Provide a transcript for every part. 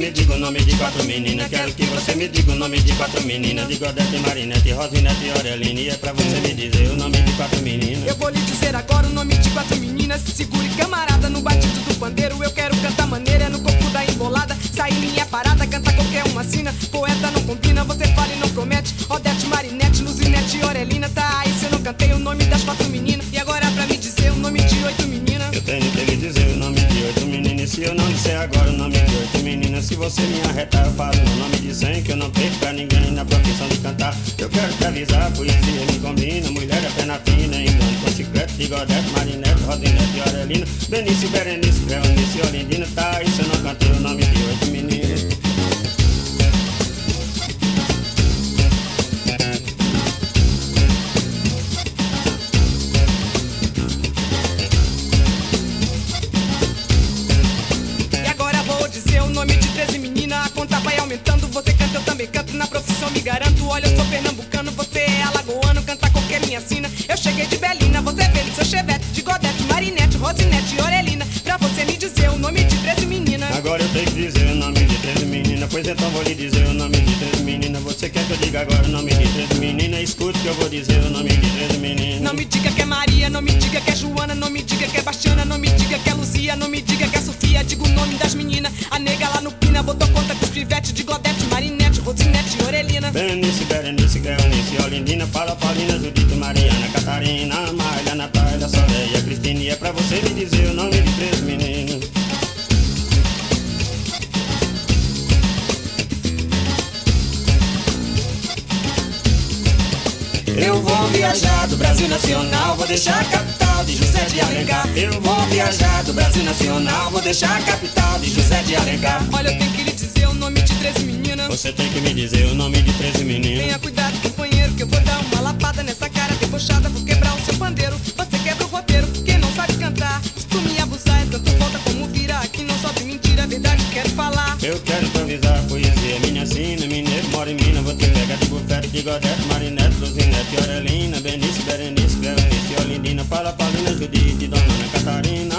me diga o nome de quatro meninas. Quero que você me diga o nome de quatro meninas. De Godete, Marinete, Rosinete Aureline. É pra você me dizer o nome de quatro meninas. Eu vou lhe dizer agora o nome de quatro meninas. Segure camarada no batido do pandeiro. Eu quero cantar sina. Eu cheguei de Belina, você Félix, seu Chevette, de Godete, Marinete, Rosinete e Orelina. Pra você me dizer o nome de 13 meninas. Agora eu tenho que dizer o nome de 13 meninas. Pois então vou lhe dizer o nome de 13 meninas. Você quer que eu diga agora o nome de 13 meninas? Escute que eu vou dizer o nome de 13 meninas. Não me diga que é Maria, não me diga que é Joana, não me diga que é Bastiana, não me diga que é Luzia, não me diga que é Sofia. Diga o nome das meninas. A nega lá no Pina botou conta com os de Godete, Marinete, Rosinete e Orelina. Berenice, Berenice, Cleonice, Olindina, Paula, Paulina, Judite, Mariana, Catarina, Amália, Natália, Soleia, Cristine. É pra você me dizer o nome de 13 meninas. Eu vou viajar do Brasil Nacional, vou deixar a capital de José de Alencar. Eu vou viajar do Brasil Nacional, vou deixar a capital de José de Alencar. Olha, eu tenho que lhe dizer o nome de 13 meninas. Você tem que me dizer o nome de 13 meninas. Tenha cuidado, companheiro, que eu vou dar uma lapada nessa cara debochada. Vou quebrar o seu pandeiro. Você quebra o roteiro, porque não sabe cantar. Se tu me abusar, é tanto volta como vira. Aqui não sobe mentira, a verdade quero falar. Eu quero improvisar poesia, minha sina, mineiro, mora em Minas. Vou te pegar de bufete, de godete, marinete, luzinete, orelina, Benício, Berenice, Cleonice, Olindina, Paula, Paulina, Judite, Dona Ana Catarina,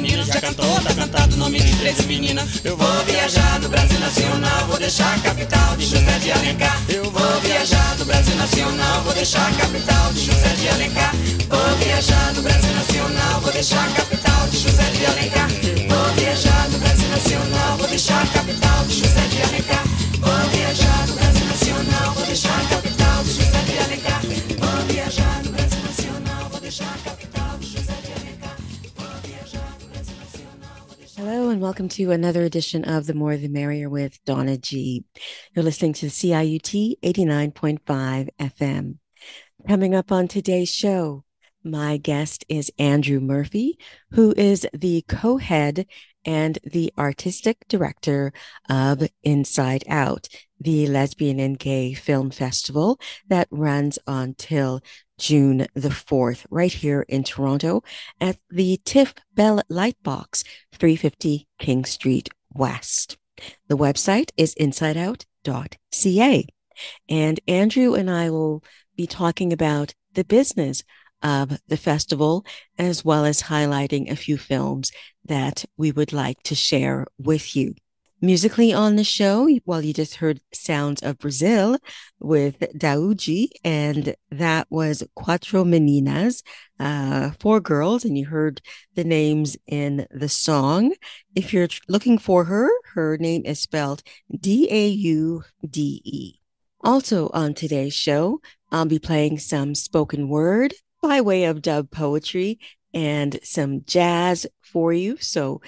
meninas, já cantou, tá cantado o nome de 13 meninas. Eu vou viajar no Brasil Nacional, vou deixar a capital de José de Alencar. Eu vou viajar no Brasil Nacional, vou deixar a capital de José de Alencar. Vou viajar no Brasil Nacional, vou deixar a capital de José de Alencar. Vou viajar welcome to another edition of The More the Merrier with Donna G. You're listening to CIUT 89.5 FM. Coming up on today's show, my guest is Andrew Murphy, who is the co head and the artistic director of Inside Out, the lesbian and gay film festival that runs until June the 4th, right here in Toronto at the TIFF Bell Lightbox, 350 King Street West. The website is insideout.ca. And Andrew and I will be talking about the business of the festival, as well as highlighting a few films that we would like to share with you. Musically on the show, well, you just heard Sounds of Brazil with Daúde, and that was Quatro Meninas, uh, four girls, and you heard the names in the song. If you're looking for her, her name is spelled D A U D E. Also on today's show, I'll be playing some spoken word by way of dub poetry and some jazz for you. So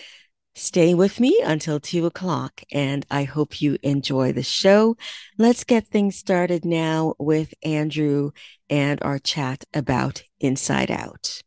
Stay with me until two o'clock, and I hope you enjoy the show. Let's get things started now with Andrew and our chat about Inside Out.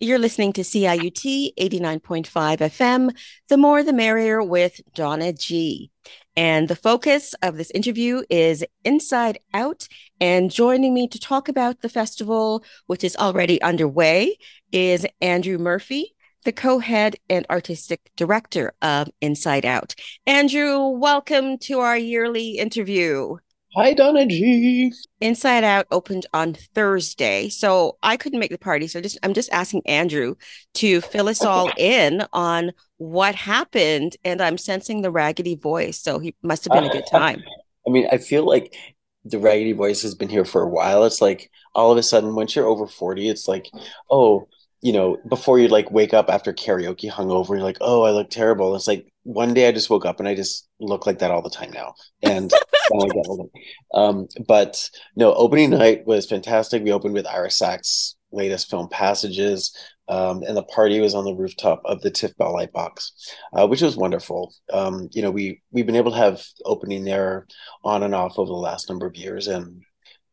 You're listening to CIUT 89.5 FM, The More the Merrier with Donna G. And the focus of this interview is Inside Out. And joining me to talk about the festival, which is already underway, is Andrew Murphy, the co head and artistic director of Inside Out. Andrew, welcome to our yearly interview. Hi, Donna G. Inside Out opened on Thursday, so I couldn't make the party. So just I'm just asking Andrew to fill us all in on what happened, and I'm sensing the raggedy voice, so he must have been a good time. I mean, I feel like the raggedy voice has been here for a while. It's like all of a sudden, once you're over 40, it's like, oh, you know, before you like wake up after karaoke hungover, you're like, oh, I look terrible. It's like one day I just woke up and I just look like that all the time now. And um, but no, opening night was fantastic. We opened with Ira Sachs' latest film Passages. Um, and the party was on the rooftop of the TIFF Bell Lightbox, uh, which was wonderful. Um, you know, we we've been able to have opening there on and off over the last number of years, and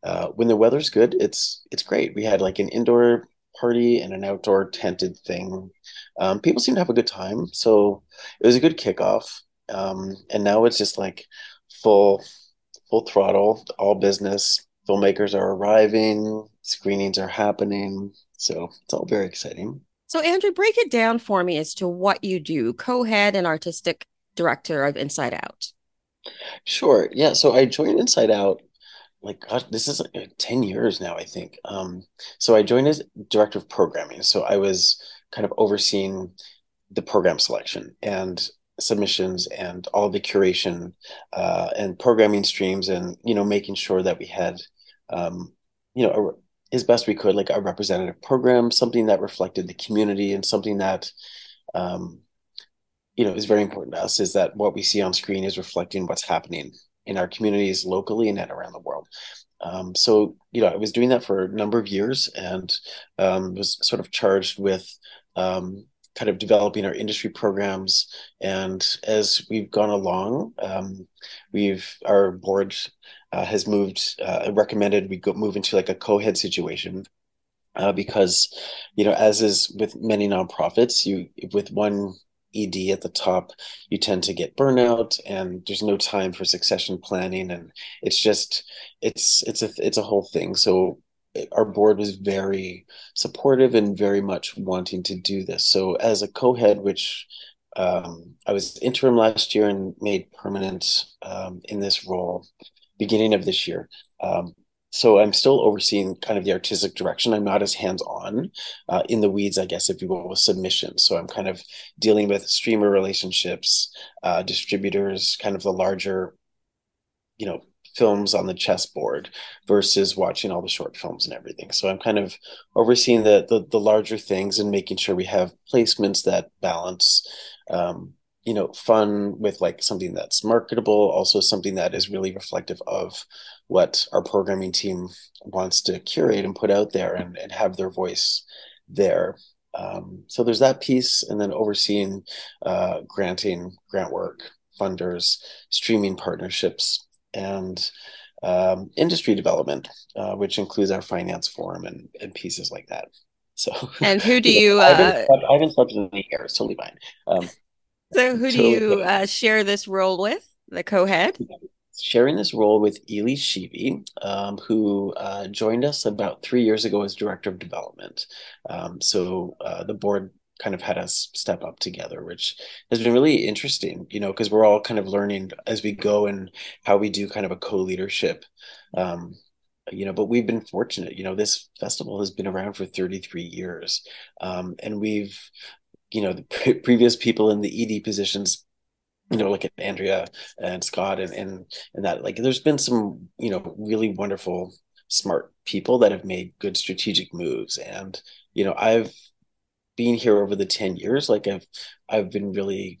uh, when the weather's good, it's it's great. We had like an indoor party and an outdoor tented thing. Um, people seem to have a good time, so it was a good kickoff. Um, and now it's just like full full throttle, all business. Filmmakers are arriving, screenings are happening, so it's all very exciting. So, Andrew, break it down for me as to what you do, co-head and artistic director of Inside Out. Sure. Yeah. So I joined Inside Out like gosh, this is like 10 years now, I think. Um, so I joined as director of programming. So I was kind of overseeing the program selection and submissions and all the curation uh, and programming streams and you know making sure that we had um, you know a, as best we could like a representative program something that reflected the community and something that um, you know is very important to us is that what we see on screen is reflecting what's happening in our communities locally and around the world. Um, so, you know, I was doing that for a number of years and um, was sort of charged with um, kind of developing our industry programs. And as we've gone along, um, we've our board uh, has moved, uh, recommended we go move into like a co-head situation. Uh, because, you know, as is with many nonprofits, you with one ED at the top, you tend to get burnout and there's no time for succession planning and it's just it's it's a it's a whole thing. So our board was very supportive and very much wanting to do this. So as a co-head, which um, I was interim last year and made permanent um, in this role beginning of this year. Um, so I'm still overseeing kind of the artistic direction. I'm not as hands on uh, in the weeds, I guess, if you will, with submissions. So I'm kind of dealing with streamer relationships, uh, distributors, kind of the larger, you know, films on the chessboard versus watching all the short films and everything. So I'm kind of overseeing the the, the larger things and making sure we have placements that balance. Um, you know fun with like something that's marketable also something that is really reflective of what our programming team wants to curate and put out there and, and have their voice there. Um, so there's that piece, and then overseeing uh, granting, grant work, funders, streaming partnerships, and um, industry development, uh, which includes our finance forum and, and pieces like that. So, and who do you? I, haven't uh, slept, I haven't slept in a year. It's totally fine. Um, so, who do you uh, share this role with? The co-head sharing this role with Ely Sheevy, um, who uh, joined us about three years ago as director of development. Um, so uh, the board kind of had us step up together, which has been really interesting, you know, because we're all kind of learning as we go and how we do kind of a co-leadership. Um, you know, but we've been fortunate. You know, this festival has been around for 33 years, um, and we've, you know, the pre- previous people in the ED positions you know, like at Andrea and Scott and and and that like there's been some, you know, really wonderful smart people that have made good strategic moves. And you know, I've been here over the 10 years like I've I've been really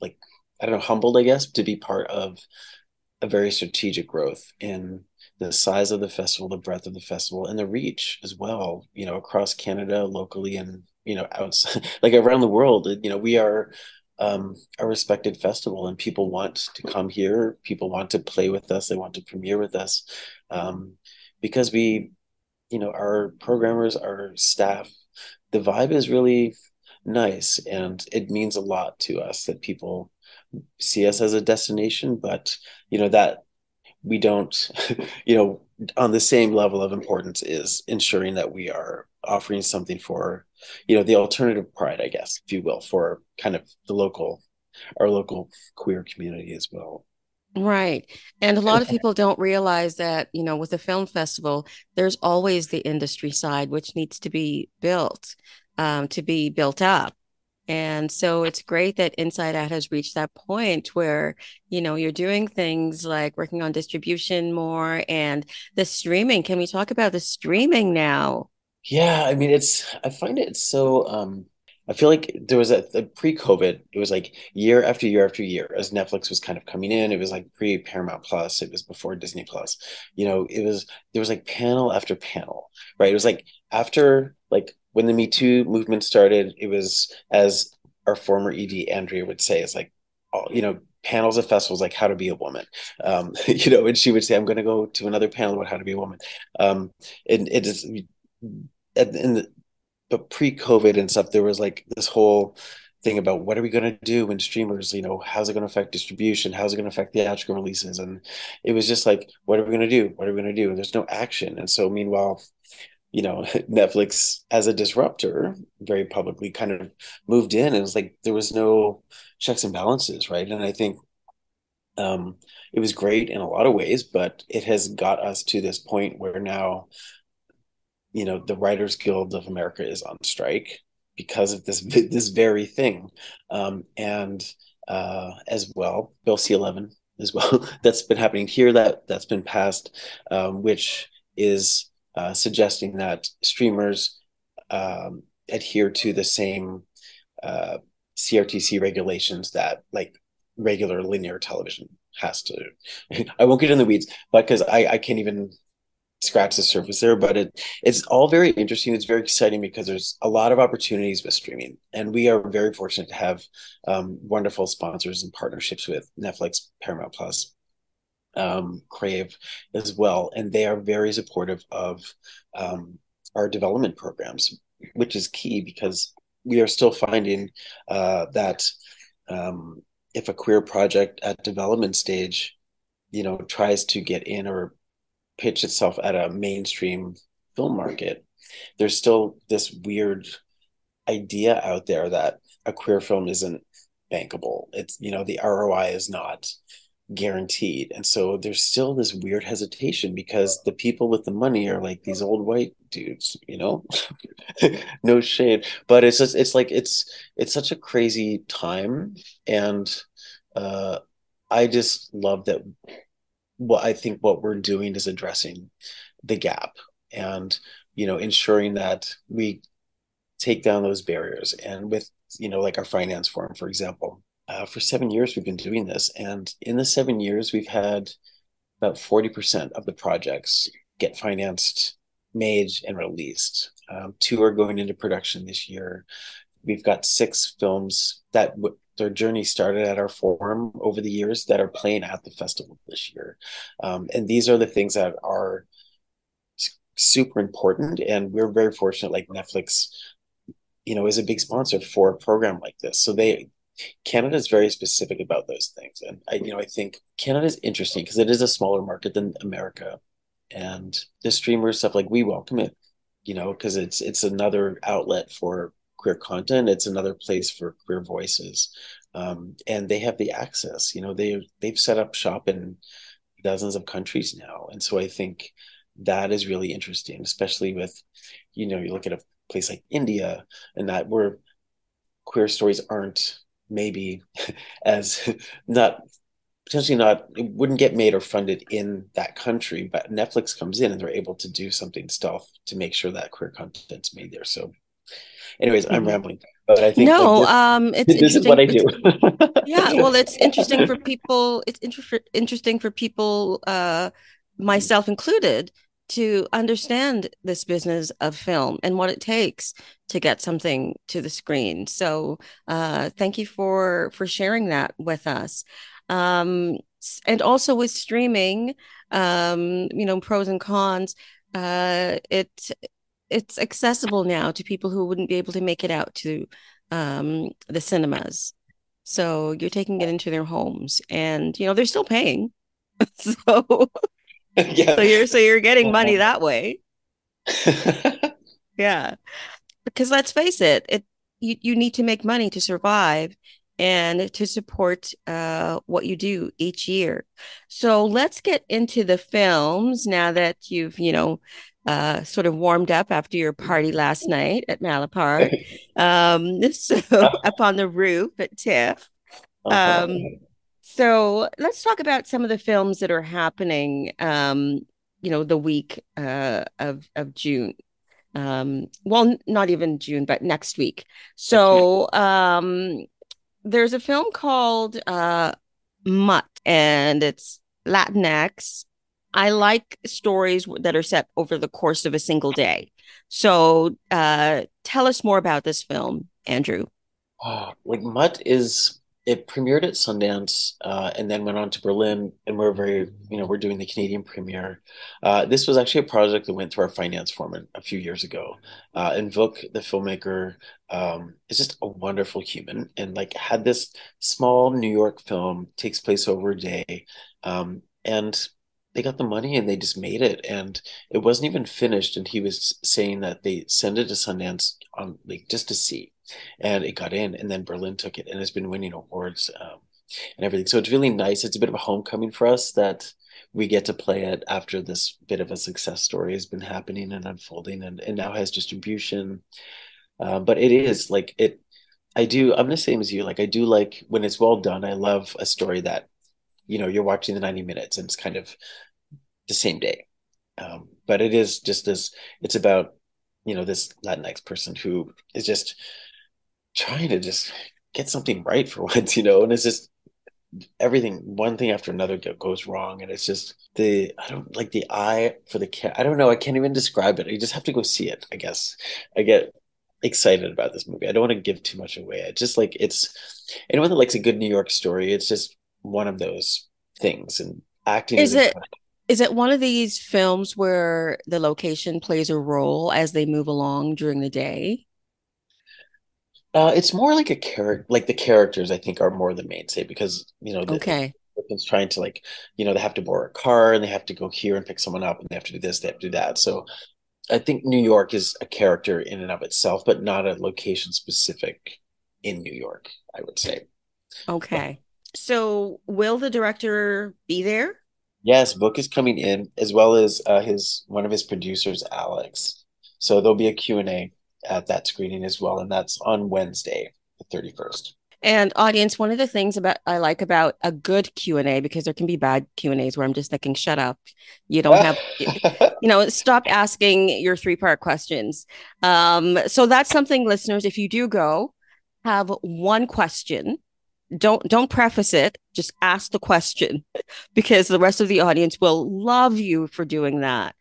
like I don't know humbled I guess to be part of a very strategic growth in the size of the festival, the breadth of the festival, and the reach as well, you know, across Canada, locally and you know outside like around the world you know we are um, a respected festival and people want to come here people want to play with us they want to premiere with us um, because we you know our programmers our staff the vibe is really nice and it means a lot to us that people see us as a destination but you know that we don't you know on the same level of importance is ensuring that we are offering something for you know the alternative pride i guess if you will for kind of the local our local queer community as well Right. And a lot of people don't realize that, you know, with a film festival, there's always the industry side, which needs to be built, um, to be built up. And so it's great that Inside Out has reached that point where, you know, you're doing things like working on distribution more and the streaming. Can we talk about the streaming now? Yeah, I mean, it's, I find it so, um, I feel like there was a, a pre-COVID, it was like year after year after year as Netflix was kind of coming in. It was like pre Paramount Plus, it was before Disney Plus. You know, it was there was like panel after panel, right? It was like after like when the Me Too movement started, it was as our former ED Andrea would say, it's like, oh, you know, panels of festivals like how to be a woman um, you know and she would say i'm going to go to another panel about how to be a woman um, and it is in the but pre-COVID and stuff, there was like this whole thing about what are we going to do when streamers, you know, how's it going to affect distribution? How's it going to affect theatrical releases? And it was just like, what are we going to do? What are we going to do? And there's no action. And so, meanwhile, you know, Netflix as a disruptor very publicly kind of moved in and it was like there was no checks and balances, right? And I think um, it was great in a lot of ways, but it has got us to this point where now you know the Writers Guild of America is on strike because of this this very thing, um, and uh, as well, Bill C eleven as well that's been happening here that that's been passed, um, which is uh, suggesting that streamers um, adhere to the same uh, CRTC regulations that like regular linear television has to. I won't get in the weeds, but because I, I can't even scratch the surface there, but it it's all very interesting. It's very exciting because there's a lot of opportunities with streaming, and we are very fortunate to have um, wonderful sponsors and partnerships with Netflix, Paramount Plus, um, Crave as well, and they are very supportive of um, our development programs, which is key because we are still finding uh, that um, if a queer project at development stage, you know, tries to get in or pitch itself at a mainstream film market, there's still this weird idea out there that a queer film isn't bankable. It's you know the ROI is not guaranteed, and so there's still this weird hesitation because the people with the money are like these old white dudes, you know. no shade, but it's just it's like it's it's such a crazy time, and uh, I just love that what I think what we're doing is addressing the gap and you know ensuring that we take down those barriers. And with you know like our finance forum for example uh, for seven years we've been doing this. And in the seven years we've had about 40% of the projects get financed made and released. Um, two are going into production this year. We've got six films that w- their journey started at our forum over the years that are playing at the festival this year. Um, and these are the things that are super important. And we're very fortunate, like Netflix, you know, is a big sponsor for a program like this. So they, Canada is very specific about those things. And I, you know, I think Canada is interesting because it is a smaller market than America. And the streamer stuff, like we welcome it, you know, because it's it's another outlet for queer content. It's another place for queer voices, um, and they have the access. You know, they they've set up shop in dozens of countries now, and so I think that is really interesting, especially with, you know, you look at a place like India, and that where queer stories aren't maybe as not potentially not it wouldn't get made or funded in that country but netflix comes in and they're able to do something stealth to make sure that queer content's made there so anyways, I'm mm-hmm. rambling. But I think no, this, um, it's this is what I do. yeah, well, it's interesting for people. It's inter- interesting for people, uh, myself included, to understand this business of film and what it takes to get something to the screen. So uh, thank you for for sharing that with us. Um, and also with streaming, um, you know, pros and cons. Uh, it it's accessible now to people who wouldn't be able to make it out to um, the cinemas. So you're taking it into their homes, and you know they're still paying. so yeah. So you're so you're getting money that way. yeah. Because let's face it, it you, you need to make money to survive and to support uh, what you do each year. So let's get into the films now that you've, you know, uh, sort of warmed up after your party last night at Malaparte. Um, so up on the roof at TIFF. Uh-huh. Um, so let's talk about some of the films that are happening. Um, you know, the week uh, of of June. Um, well, not even June, but next week. So um, there's a film called uh, Mutt, and it's Latinx. I like stories that are set over the course of a single day. So uh, tell us more about this film, Andrew. Oh, like Mutt is it premiered at Sundance uh, and then went on to Berlin, and we're very, you know, we're doing the Canadian premiere. Uh, this was actually a project that went through our finance forum a few years ago. Uh, and Vuk, the filmmaker, um, is just a wonderful human, and like had this small New York film takes place over a day, um, and they got the money and they just made it, and it wasn't even finished. And he was saying that they sent it to Sundance on like just to see and it got in and then berlin took it and has been winning awards um, and everything. So it's really nice. It's a bit of a homecoming for us that we get to play it after this bit of a success story has been happening and unfolding and, and now has distribution. Uh, but it is like it i do i'm the same as you. Like i do like when it's well done i love a story that you know you're watching the 90 minutes and it's kind of the same day. Um, but it is just this it's about you know this latinx person who is just trying to just get something right for once, you know, and it's just everything one thing after another goes wrong. And it's just the i don't like the eye for the cat i don't know i can't even describe it. You just have to go see it i guess. I get excited about this movie. I don't want to give too much away. It's just like it's anyone that likes a good new york story it's just one of those things and acting is, it is it one of these films where the location plays a role as they move along during the day uh, it's more like a character, like the characters. I think are more the mainstay because you know, the, okay, it's trying to like, you know, they have to borrow a car and they have to go here and pick someone up and they have to do this, they have to do that. So, I think New York is a character in and of itself, but not a location specific in New York. I would say. Okay, so will the director be there? Yes, Vuk is coming in as well as uh, his one of his producers, Alex. So there'll be a Q and A at that screening as well, and that's on Wednesday, the thirty first. And audience, one of the things about I like about a good Q and A because there can be bad Q and A's where I'm just thinking, "Shut up, you don't have, you know, stop asking your three part questions." Um, so that's something, listeners. If you do go, have one question. Don't don't preface it. Just ask the question, because the rest of the audience will love you for doing that.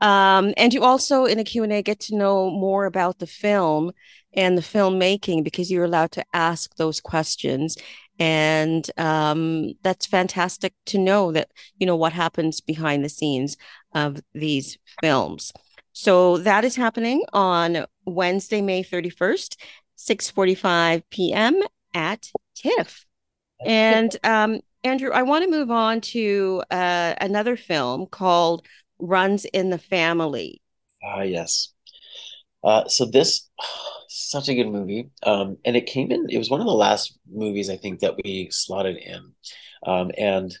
Um, and you also in a Q&A get to know more about the film and the filmmaking because you're allowed to ask those questions. And um, that's fantastic to know that, you know, what happens behind the scenes of these films. So that is happening on Wednesday, May 31st, 6:45 p.m. at TIFF. And um, Andrew, I want to move on to uh, another film called runs in the family. Ah, yes. Uh, so this such a good movie, um, and it came in. It was one of the last movies I think that we slotted in, um, and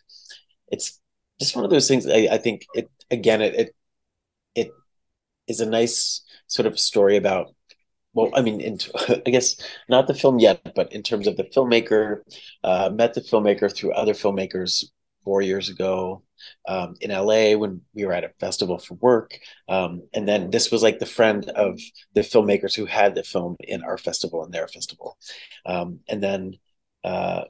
it's just one of those things. I, I think it again. It, it it is a nice sort of story about. Well, I mean, in, I guess not the film yet, but in terms of the filmmaker, uh, met the filmmaker through other filmmakers four years ago um, in LA when we were at a festival for work. Um, and then this was like the friend of the filmmakers who had the film in our festival and their festival. Um, and then uh,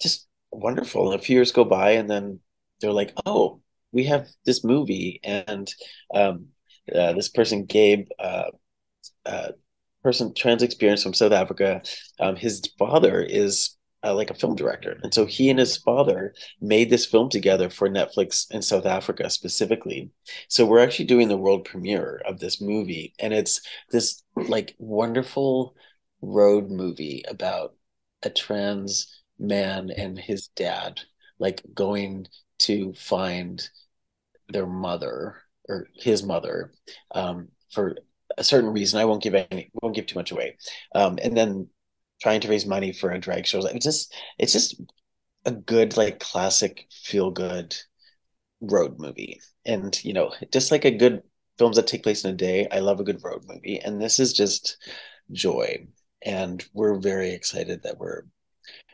just wonderful. And a few years go by, and then they're like, oh, we have this movie and um, uh, this person gabe uh, uh, person trans experience from south africa um, his father is uh, like a film director. And so he and his father made this film together for netflix in south africa specifically. So we're actually doing the world premiere of this movie and it's this like wonderful road movie about a trans man and his dad like going to find their mother or his mother um, for a certain reason. I won't give any, won't give too much away. Um, and then trying to raise money for a drag show. It's just, it's just a good, like classic feel good road movie. And, you know, just like a good films that take place in a day, I love a good road movie. And this is just joy. And we're very excited that we're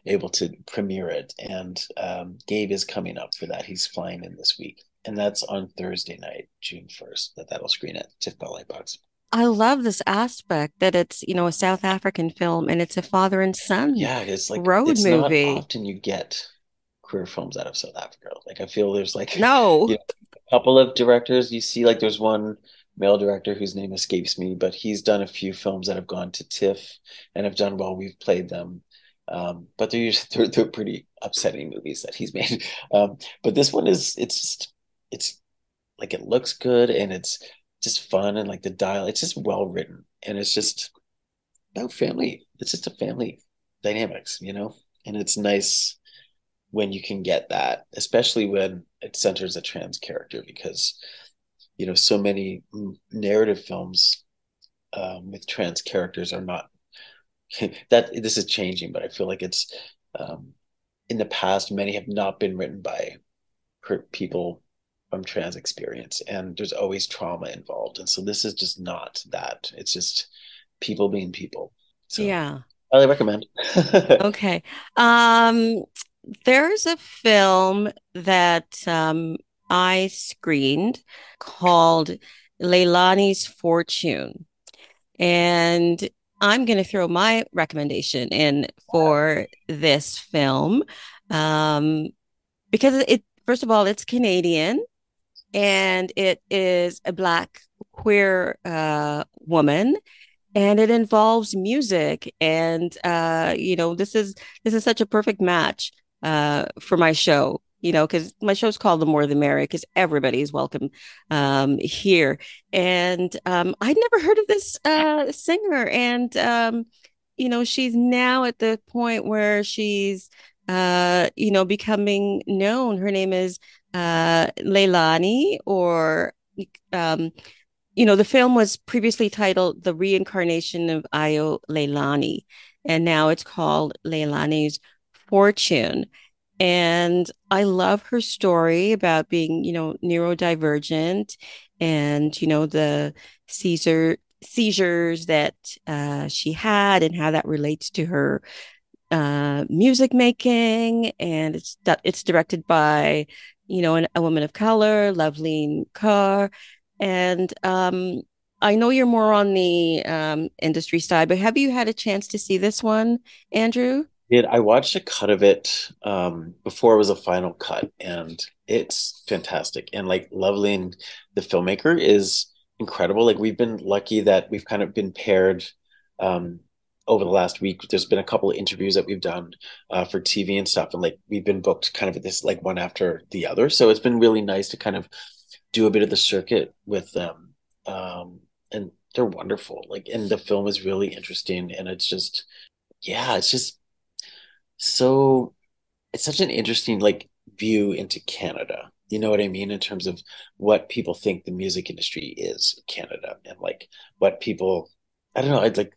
able to premiere it. And um, Gabe is coming up for that. He's flying in this week. And that's on Thursday night, June 1st, that that'll screen at TIFF Bell Lightbox. I love this aspect that it's, you know, a South African film and it's a father and son Yeah, it's like road it's movie. not often you get queer films out of South Africa. Like I feel there's like No. you know, a couple of directors you see like there's one male director whose name escapes me, but he's done a few films that have gone to TIFF and have done well. We've played them. Um, but they're usually they're, they're pretty upsetting movies that he's made. Um, but this one is it's just it's like it looks good and it's just fun and like the dial it's just well written and it's just about family. It's just a family dynamics, you know? And it's nice when you can get that, especially when it centers a trans character because you know so many narrative films um, with trans characters are not that this is changing, but I feel like it's um, in the past many have not been written by people from trans experience, and there's always trauma involved, and so this is just not that. It's just people being people. So Yeah. highly recommend. Okay. Um, there's a film that um, I screened called Leilani's Fortune. And I'm going to throw my recommendation in for this film um, because it, first of all, it's Canadian and it is a Black queer uh, woman and it involves music. And uh you know this is this is such a perfect match uh for my show you know because my show's called the more the merrier because everybody's welcome um here. And um i'd never heard of this uh singer. And um you know she's now at the point where she's uh you know becoming known. Her name is uh leilani or um you know, the film was previously titled The Reincarnation of Ayo Leilani, and now it's called Leilani's Fortune. And I love her story about being, you know, neurodivergent and, you know, the Caesar seizures that uh, she had and how that relates to her uh, music making. And it's it's directed by, you know, an, a woman of color, Loveleen Kaur. And um, I know you're more on the um, industry side, but have you had a chance to see this one, Andrew? Did I watched a cut of it um, before it was a final cut, and it's fantastic. And like Loveleen, the filmmaker, is incredible. Like we've been lucky that we've kind of been paired um, over the last week. There's been a couple of interviews that we've done uh, for TV and stuff, and like we've been booked kind of this like one after the other. So it's been really nice to kind of do a bit of the circuit with them. Um, and they're wonderful. Like, and the film is really interesting, and it's just, yeah, it's just so, it's such an interesting like view into Canada. You know what I mean in terms of what people think the music industry is in Canada, and like what people, I don't know. I'd like,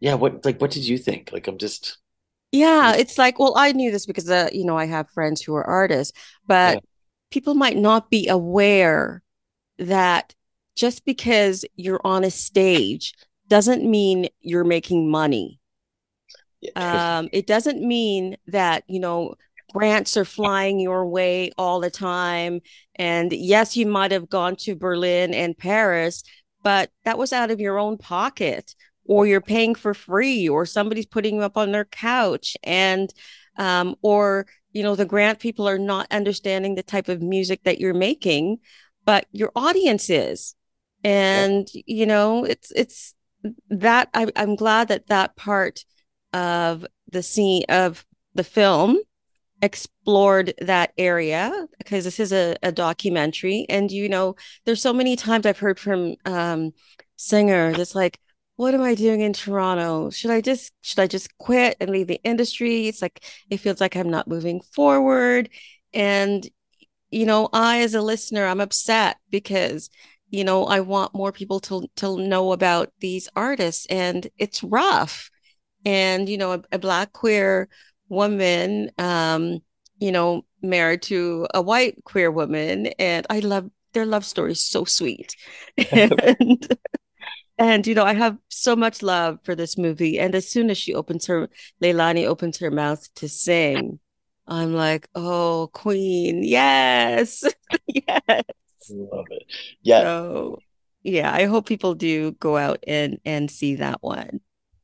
yeah, what like what did you think? Like, I'm just, Yeah, it's like, well, I knew this because uh, you know, I have friends who are artists, yeah, but people might not be aware that just because you're on a stage doesn't mean you're making money. yeah, Um, it doesn't mean that, you know, grants are flying your way all the time. And yes, you might have gone to Berlin and Paris, but that was out of your own pocket, or you're paying for free, or somebody's putting you up on their couch. And um, or you know the grant people are not understanding the type of music that you're making but your audience is and you know it's it's that I, i'm glad that that part of the scene of the film explored that area because this is a, a documentary and you know there's so many times i've heard from um singers it's like what am i doing in toronto? Should i just should i just quit and leave the industry? It's like it feels like i'm not moving forward. And you know i as a listener i'm upset because you know i want more people to to know about these artists and it's rough. And you know a, a black queer woman um you know married to a white queer woman and i love their love story is so sweet. And and you know i have so much love for this movie. And as soon as she opens her leilani opens her mouth to sing i'm like oh queen yes yes. Love it. Yeah. So yeah i hope people do go out and and see that one.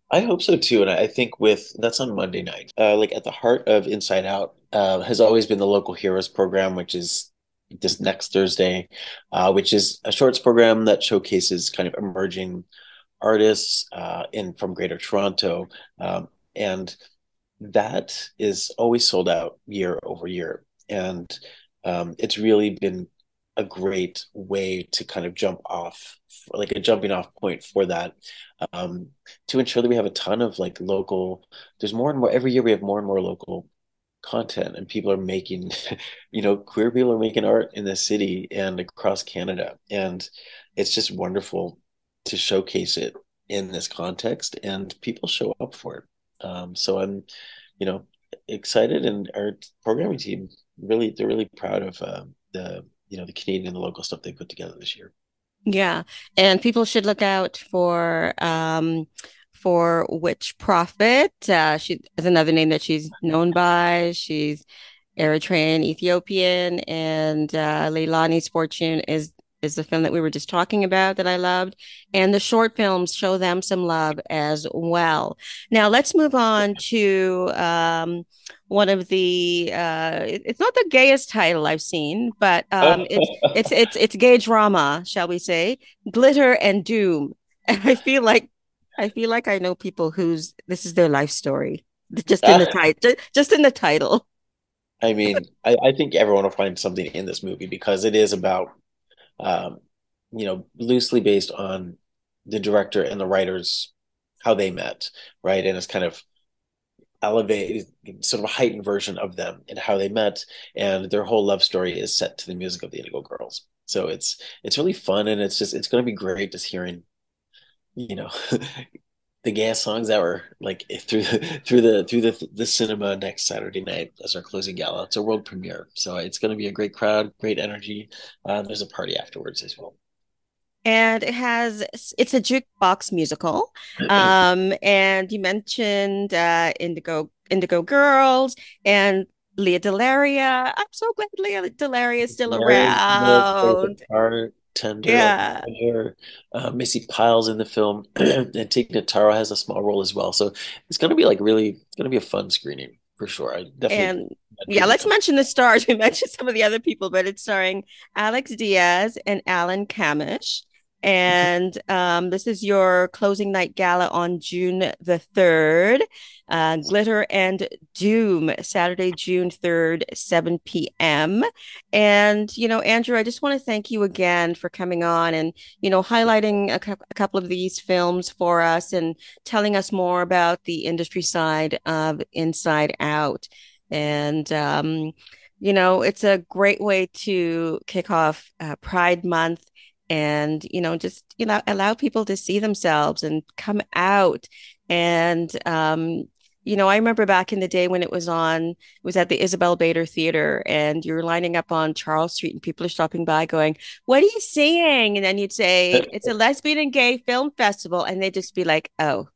I hope so too, and I think with that's on Monday night. Uh, like at the heart of Inside Out uh, has always been the local heroes program, which is this next Thursday, uh, which is a shorts program that showcases kind of emerging artists uh, in from Greater Toronto, um, and that is always sold out year over year, and um, it's really been a great way to kind of jump off like a jumping off point for that um, to ensure that we have a ton of like local there's more and more every year we have more and more local content and people are making you know queer people are making art in the city and across canada and it's just wonderful to showcase it in this context and people show up for it um, so i'm you know excited and our programming team really they're really proud of uh, the you know the Canadian and the local stuff they put together this year. Yeah, and people should look out for um, for Witch Prophet. Uh, she is another name that she's known by. She's Eritrean, Ethiopian, and uh, Leilani's Fortune is is the film that we were just talking about that I loved. And the short films show them some love as well. Now let's move on to um, one of the uh, it's not the gayest title I've seen, but um, it's it's it's it's gay drama, shall we say? Glitter and Doom. And I feel like I feel like I know people whose this is their life story. Just in the title, just in the title. I mean, I, I think everyone will find something in this movie because it is about um, you know, loosely based on the director and the writers how they met, right? And it's kind of elevated, sort of a heightened version of them and how they met, and their whole love story is set to the music of the Indigo Girls. So it's it's really fun, and it's just it's going to be great just hearing, you know. the gas songs that were like through the, through the through the the cinema next Saturday night as our closing gala. It's a world premiere, so it's going to be a great crowd, great energy. Uh, there's a party afterwards as well and it has it's a jukebox musical um and you mentioned uh indigo indigo girls and Lea DeLaria. I'm so glad Lea DeLaria is still around. Tender, yeah. Uh, Missy Pyle's in the film, and Tig Notaro has a small role as well. So it's going to be like really, it's going to be a fun screening for sure. I definitely. And yeah, let's mention the stars. We mentioned some of the other people, but it's starring Alex Diaz and Alan Cammish. And um, this is your closing night gala on June the 3rd. Uh, Glitter and Doom, Saturday, June 3rd, 7 p.m. And, you know, Andrew, I just want to thank you again for coming on and, you know, highlighting a, cu- a couple of these films for us and telling us more about the industry side of Inside Out. And, um, you know, it's a great way to kick off uh, Pride Month and you know just you know allow people to see themselves and come out. And um you know i remember back in the day when it was on it was at the isabel bader theater and you're lining up on charles street and people are stopping by going what are you seeing? And then you'd say it's a lesbian and gay film festival. And they'd just be like oh.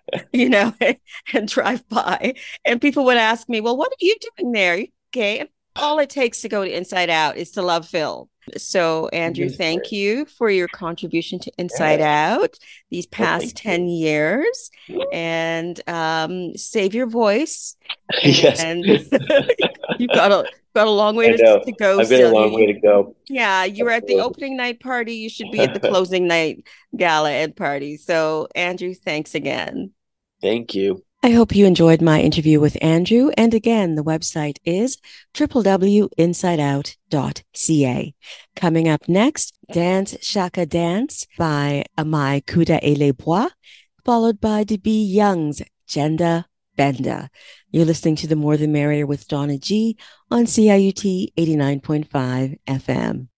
You know and drive by. And people would ask me well what are you doing there? Gay? All it takes to go to inside out is to love film So, Andrew, thank you for your contribution to Inside yeah. Out these past well, 10 you. years and um, save your voice. And, yes. and you've got a got a long way to, to, go. I've got a long way to go. Yeah, you were at the opening night party. You should be at the closing night gala and party. So, Andrew, thanks again. Thank you. I hope you enjoyed my interview with Andrew. And again, the website is www.insideout.ca. Coming up next, Dance Shaka Dance by Amai Kuda et les Bois, followed by DeBee Young's Genda Benda. You're listening to The More the Merrier with Donna G on CIUT 89.5 FM.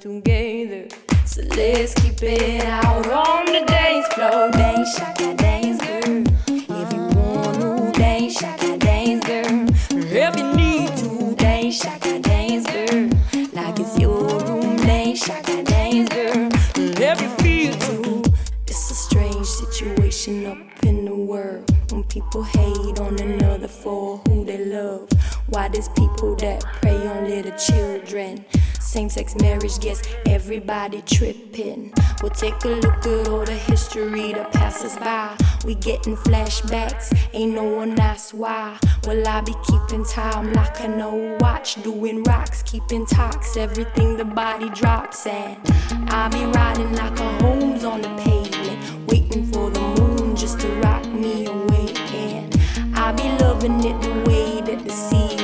Together. So let's keep it out on the dance Dance, shaka, dance, girl. If you want to dance, shaka, dance, girl. If you need to dance, shaka, dance, girl. Like it's your room, dance, shaka, dance, girl. If you feel too, it's a strange situation up in the world when people hate on another for who they love. Why there's people that prey on little children. Same sex marriage gets everybody tripping. We'll take a look at all the history that passes by. We getting flashbacks, ain't no one asks why. Well, I be keeping time like a no watch, doing rocks, keeping talks, everything the body drops. And I be riding like a home's on the pavement, waiting for the moon just to rock me away. And I be loving it the way that the sea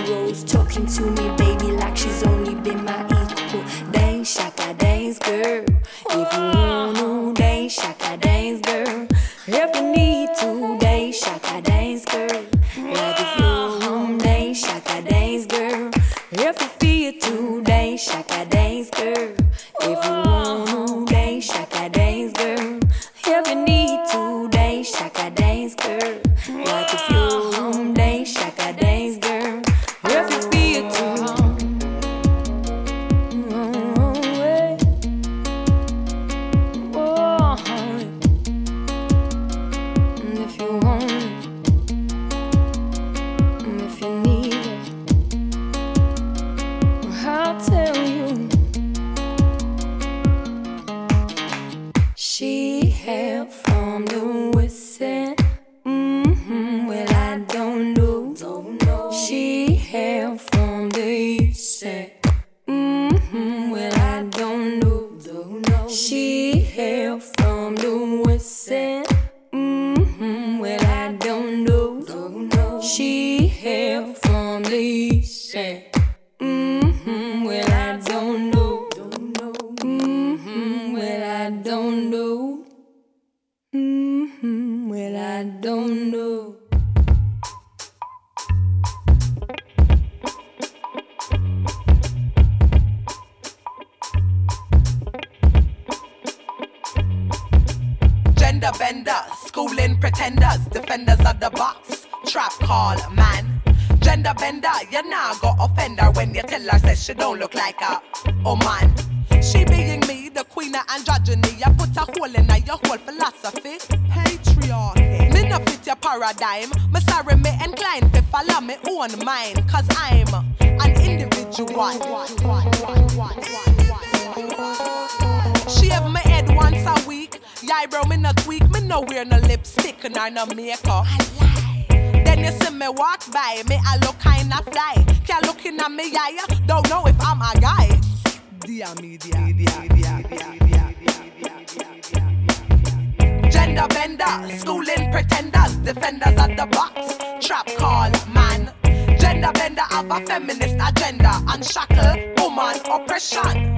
Unshackle woman oppression.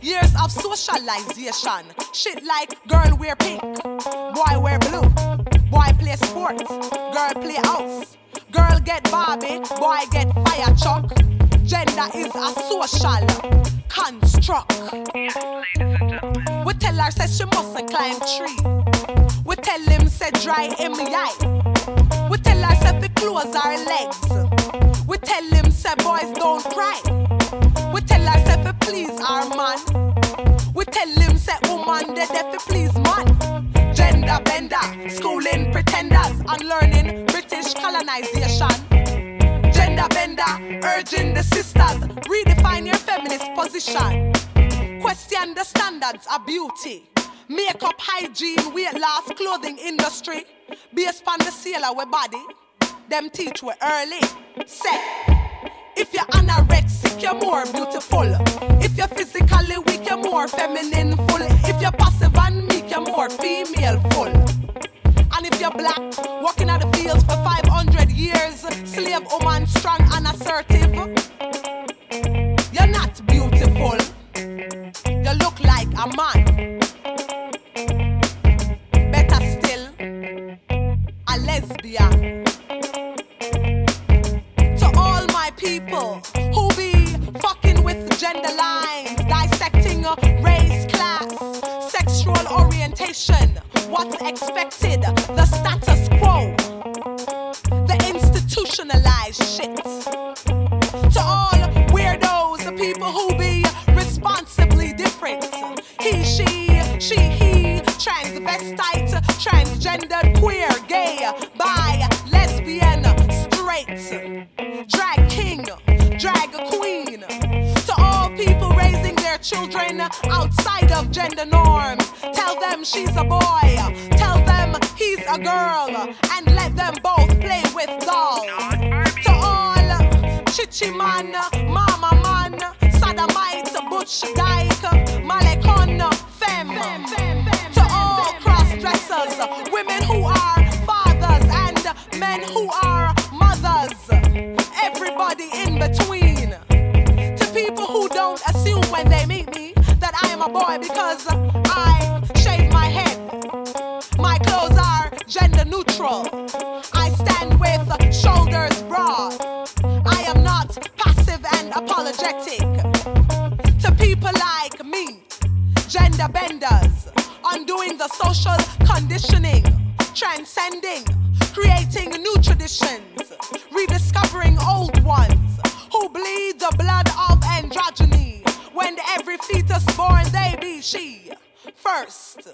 Years of socialization. Shit like girl wear pink, boy wear blue, boy play sports, girl play house, girl get Barbie, boy get fire truck. Gender is a social construct. We tell her say she mustn't climb tree. We tell him say dry him eye. We tell her say fi close our legs. We tell him say boys don't cry. We tell fi please our man. We tell him say woman they fi please man. Gender bender, schooling pretenders, unlearning British colonization. Gender bender, urging the sisters, redefine your feminist position. Question the standards of beauty. Makeup, hygiene, weight loss, clothing industry. Based on the sale we body. Them teach we early. Say, if you're anorexic, you're more beautiful. If you're physically weak, you're more feminine full. If you're passive and meek, you're more female full. And if you're black, working at the fields for 500 years, slave woman, strong and assertive, you're not beautiful. You look like a man. Better still, a lesbian. People who be fucking with gender lines, dissecting race, class, sexual orientation, what's expected, the status quo, the institutionalized shit. To all weirdos, the people who be responsibly different, he, she, she, he, transvestite, transgendered, queer, gay, children outside of gender norms, tell them she's a boy, tell them he's a girl, and let them both play with dolls. To all chichi man, mama man, sodomite, butch dyke, malekon, femme. To all cross dressers, women who are fathers and men who are mothers, everybody in between. Don't assume when they meet me that I am a boy because I shave my head. My clothes are gender neutral. I stand with shoulders broad. I am not passive and apologetic. To people like me, gender benders, undoing the social conditioning, transcending, creating new traditions, rediscovering old ones who bleed the blood of androgyny. When every fetus born, they be she. First,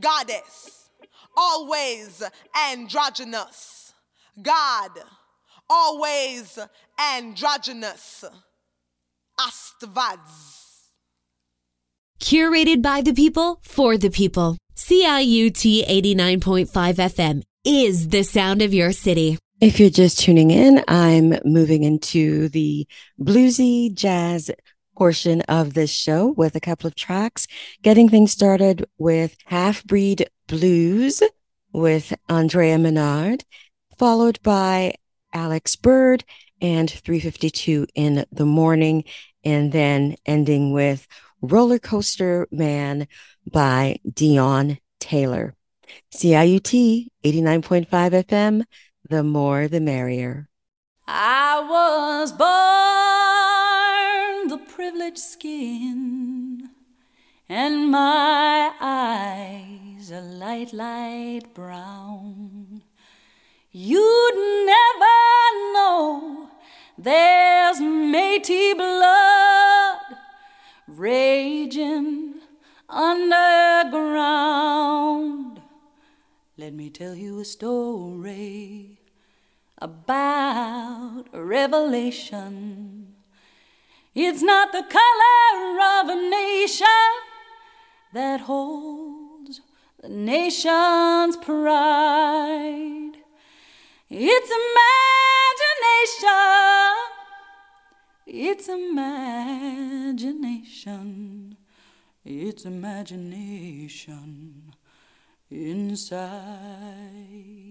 goddess, always androgynous. God, always androgynous. Astvaz. Curated by the people for the people. CIUT 89.5 FM is the sound of your city. If you're just tuning in, I'm moving into the bluesy jazz portion of this show with a couple of tracks, getting things started with Half Breed Blues with Andrea Menard, followed by Alex Bird and 352 in the morning, and then ending with Roller Coaster Man by Dione Taylor. CIUT 89.5 FM, the more the merrier. I was born privileged skin, and my eyes a light, light brown. You'd never know there's Métis blood raging underground. Let me tell you a story about revelation. It's not the color of a nation that holds the nation's pride. It's imagination, it's imagination, it's imagination inside.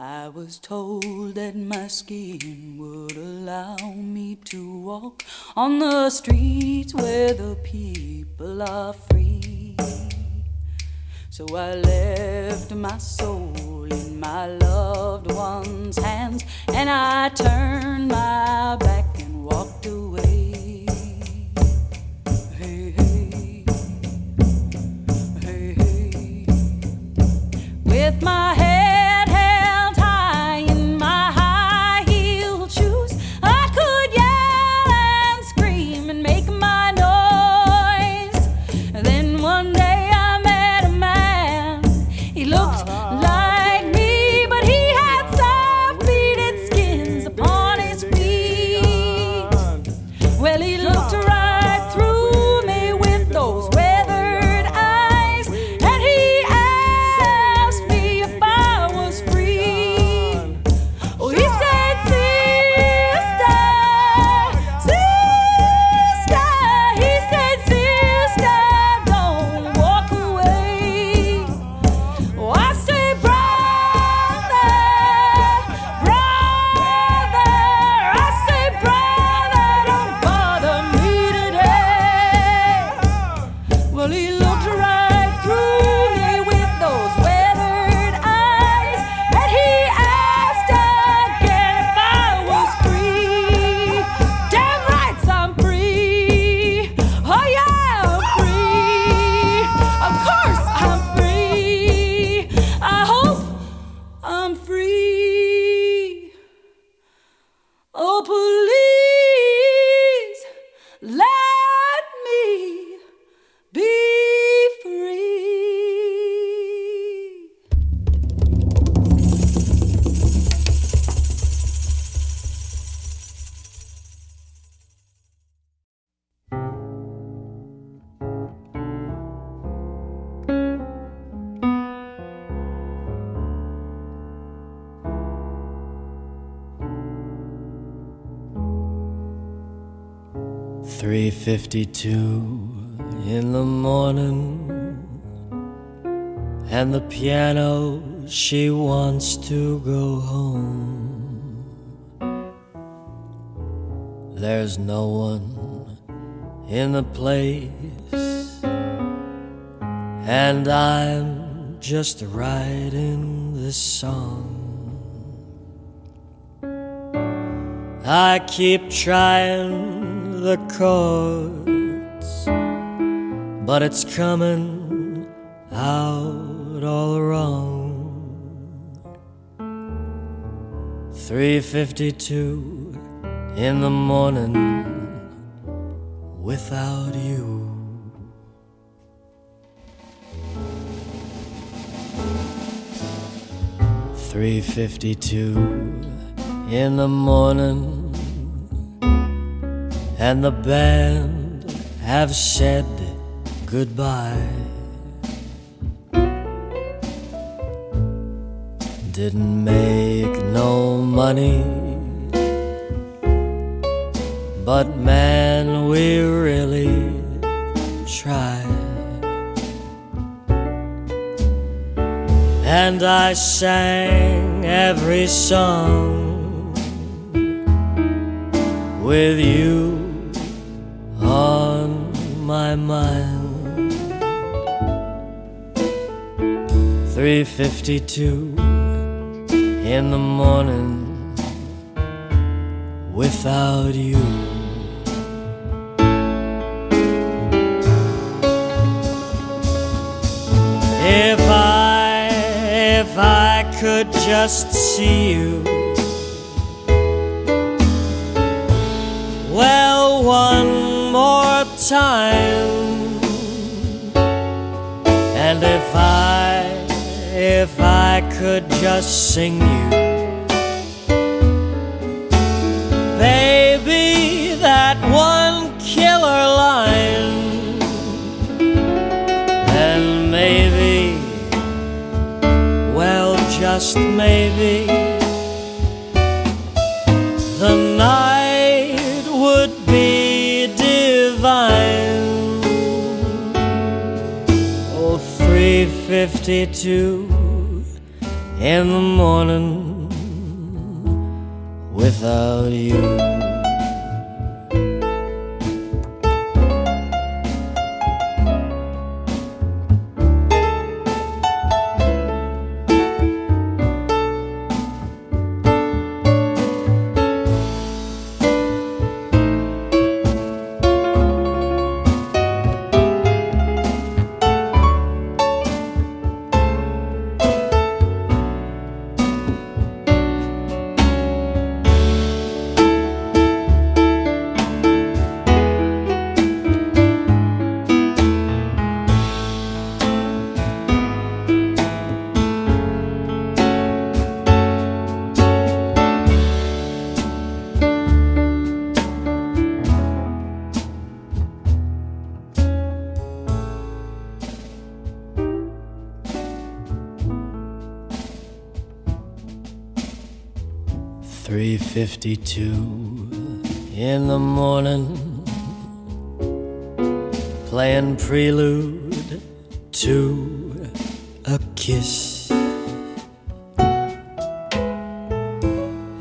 I was told that my skin would allow me to walk on the streets where the people are free. So I left my soul in my loved one's hands and I turned my back and walked away. Hey, hey, hey, hey. With my head 52 in the morning and the piano she wants to go home. There's no one in the place and i'm just writing this song. I keep trying the chords, but it's coming out all wrong. 3:52 in the morning without you. Three fifty-two in the morning, and the band have said goodbye. Didn't make no money, but man, we really tried. And I sang every song with you my mind. 352 in the morning without you. If I, if I could just see you. time. And if I, if I could just sing you, baby, that one killer line, then maybe, well, just maybe. 352 in the morning without you. Fifty-two in the morning, playing prelude to a kiss,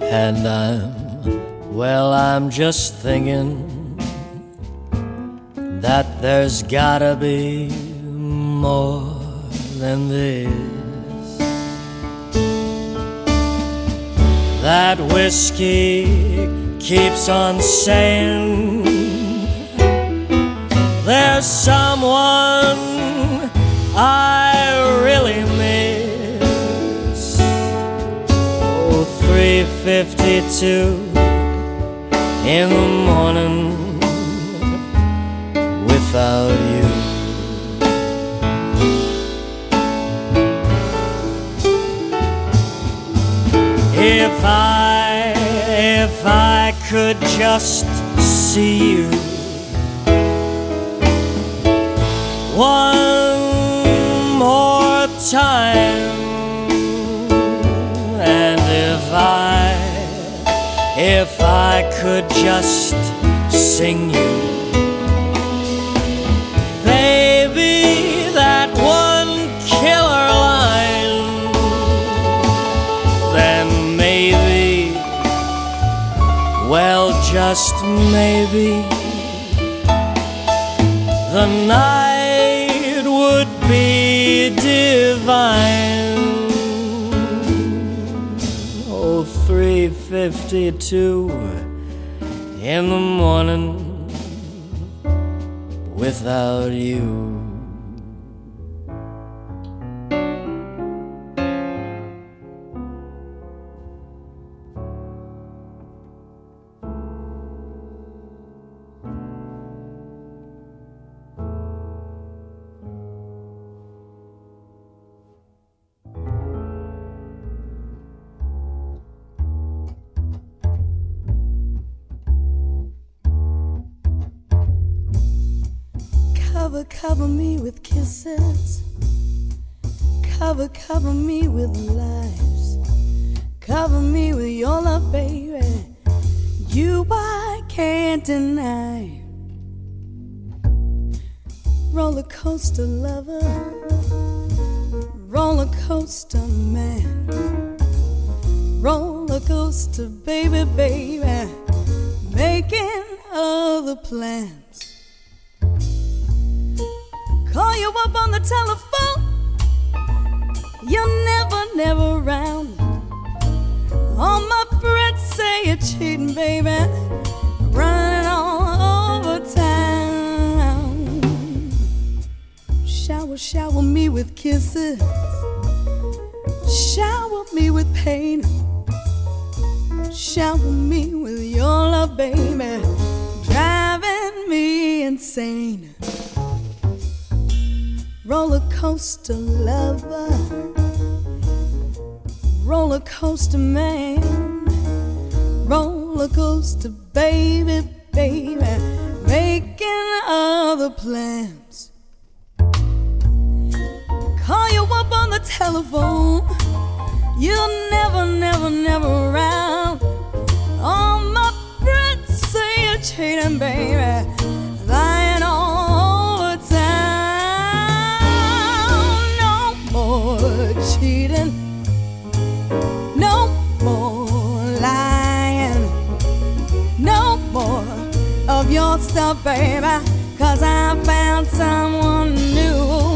and I'm well. I'm just thinking that there's gotta be more than this. That whiskey keeps on saying there's someone I really miss. Oh, 352 in the morning without you. If I, if I could just see you. One more time, and if I, if I could just sing you, just maybe, the night would be divine. Oh, 352 in the morning without you. Cover, cover me with kisses. Cover, cover me with lies. Cover me with your love, baby. You I can't deny. Roller coaster lover, roller coaster man, roller coaster baby, baby, making other plans. You up on the telephone. You're never, never around. All my friends say you're cheating, baby. Running all over town. Shower, shower me with kisses. Shower me with pain. Shower me with your love, baby. Driving me insane roller coaster lover, roller coaster man, roller coaster baby, baby, making other plans. Call you up on the telephone, You're never, never, never around. All my friends say you're cheating, baby. Baby. Cause I found someone new.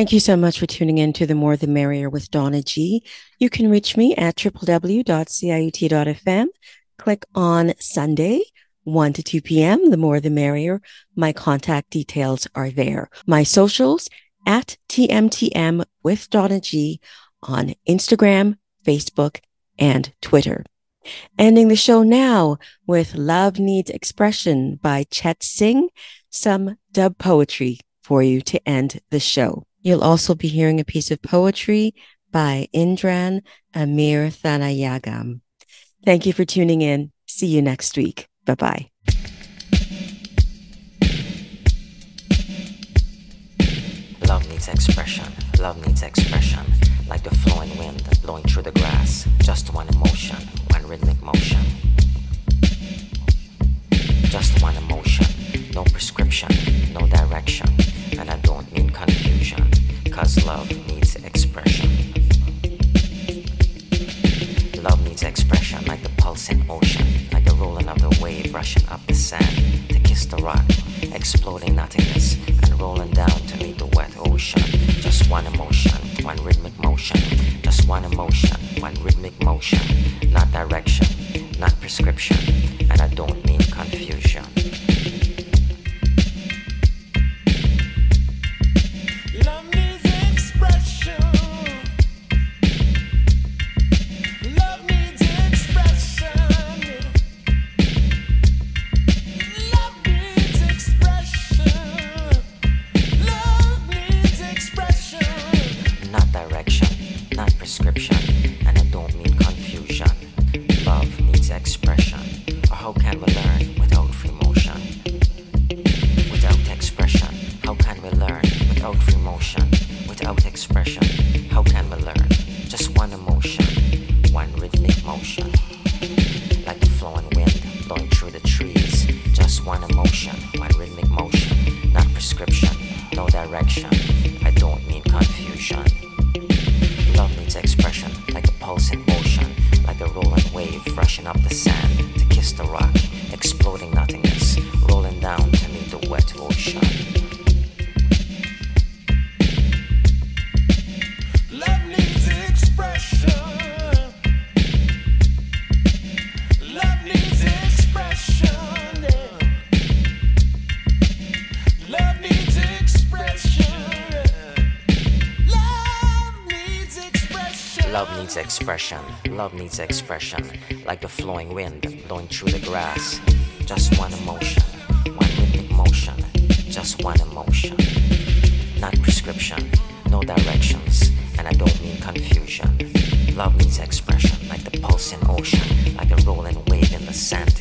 Thank you so much for tuning in to The More the Merrier with Donna G. You can reach me at www.ciut.fm. Click on Sunday, 1 to 2 p.m. The More the Merrier. My contact details are there. My socials at TMTM with Donna G on Instagram, Facebook, and Twitter. Ending the show now with Love Needs Expression by Chet Singh, some dub poetry for you to end the show. You'll also be hearing a piece of poetry by Indran Amir Thanayagam. Thank you for tuning in. See you next week. Bye bye. Love needs expression, love needs expression. Like the flowing wind blowing through the grass. Just one emotion, one rhythmic motion. Just one emotion, no prescription, no direction. And I don't mean confusion, cause love needs expression. Love needs expression like the pulsing ocean, like the rolling of the wave rushing up the sand to kiss the rock, exploding nothingness and rolling down to meet the wet ocean. Just one emotion, one rhythmic motion, just one emotion, one rhythmic motion, not direction, not prescription, needs expression. Love needs expression. Like the flowing wind blowing through the grass. Just one emotion, one rhythmic motion. Just one emotion. Not prescription, no directions, and I don't mean confusion. Love needs expression, like the pulsing ocean, like a rolling wave in the sand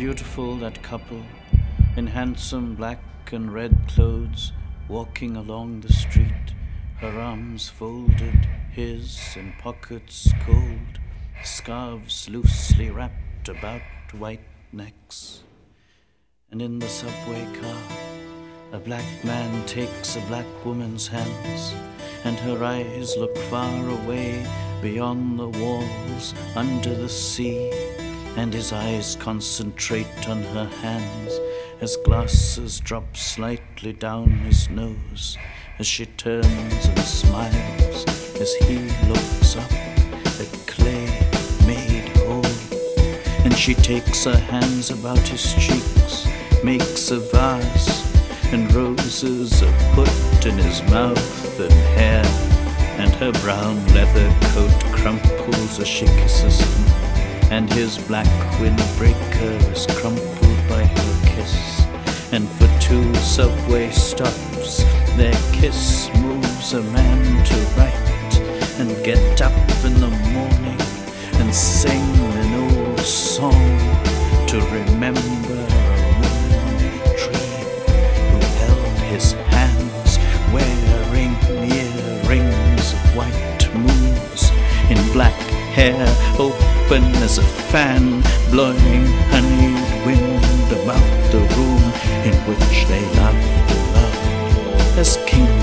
beautiful that couple in handsome black and red clothes walking along the street, her arms folded, his in pockets cold, scarves loosely wrapped about white necks. And in the subway car, a black man takes a black woman's hands, and her eyes look far away beyond the walls, under the sea, and his eyes concentrate on her hands as glasses drop slightly down his nose, as she turns and smiles, as he looks up at clay made whole. And she takes her hands about his cheeks, makes a vase, and roses are put in his mouth and hair, and her brown leather coat crumples as she kisses him, and his black windbreaker is crumpled by her kiss. And for two subway stops, their kiss moves a man to write and get up in the morning and sing an old song to remember a moonlit dream who held his hands wearing earrings of white moons in black hair open as a fan blowing honeyed wind about the room in which they loved and loved as kingdoms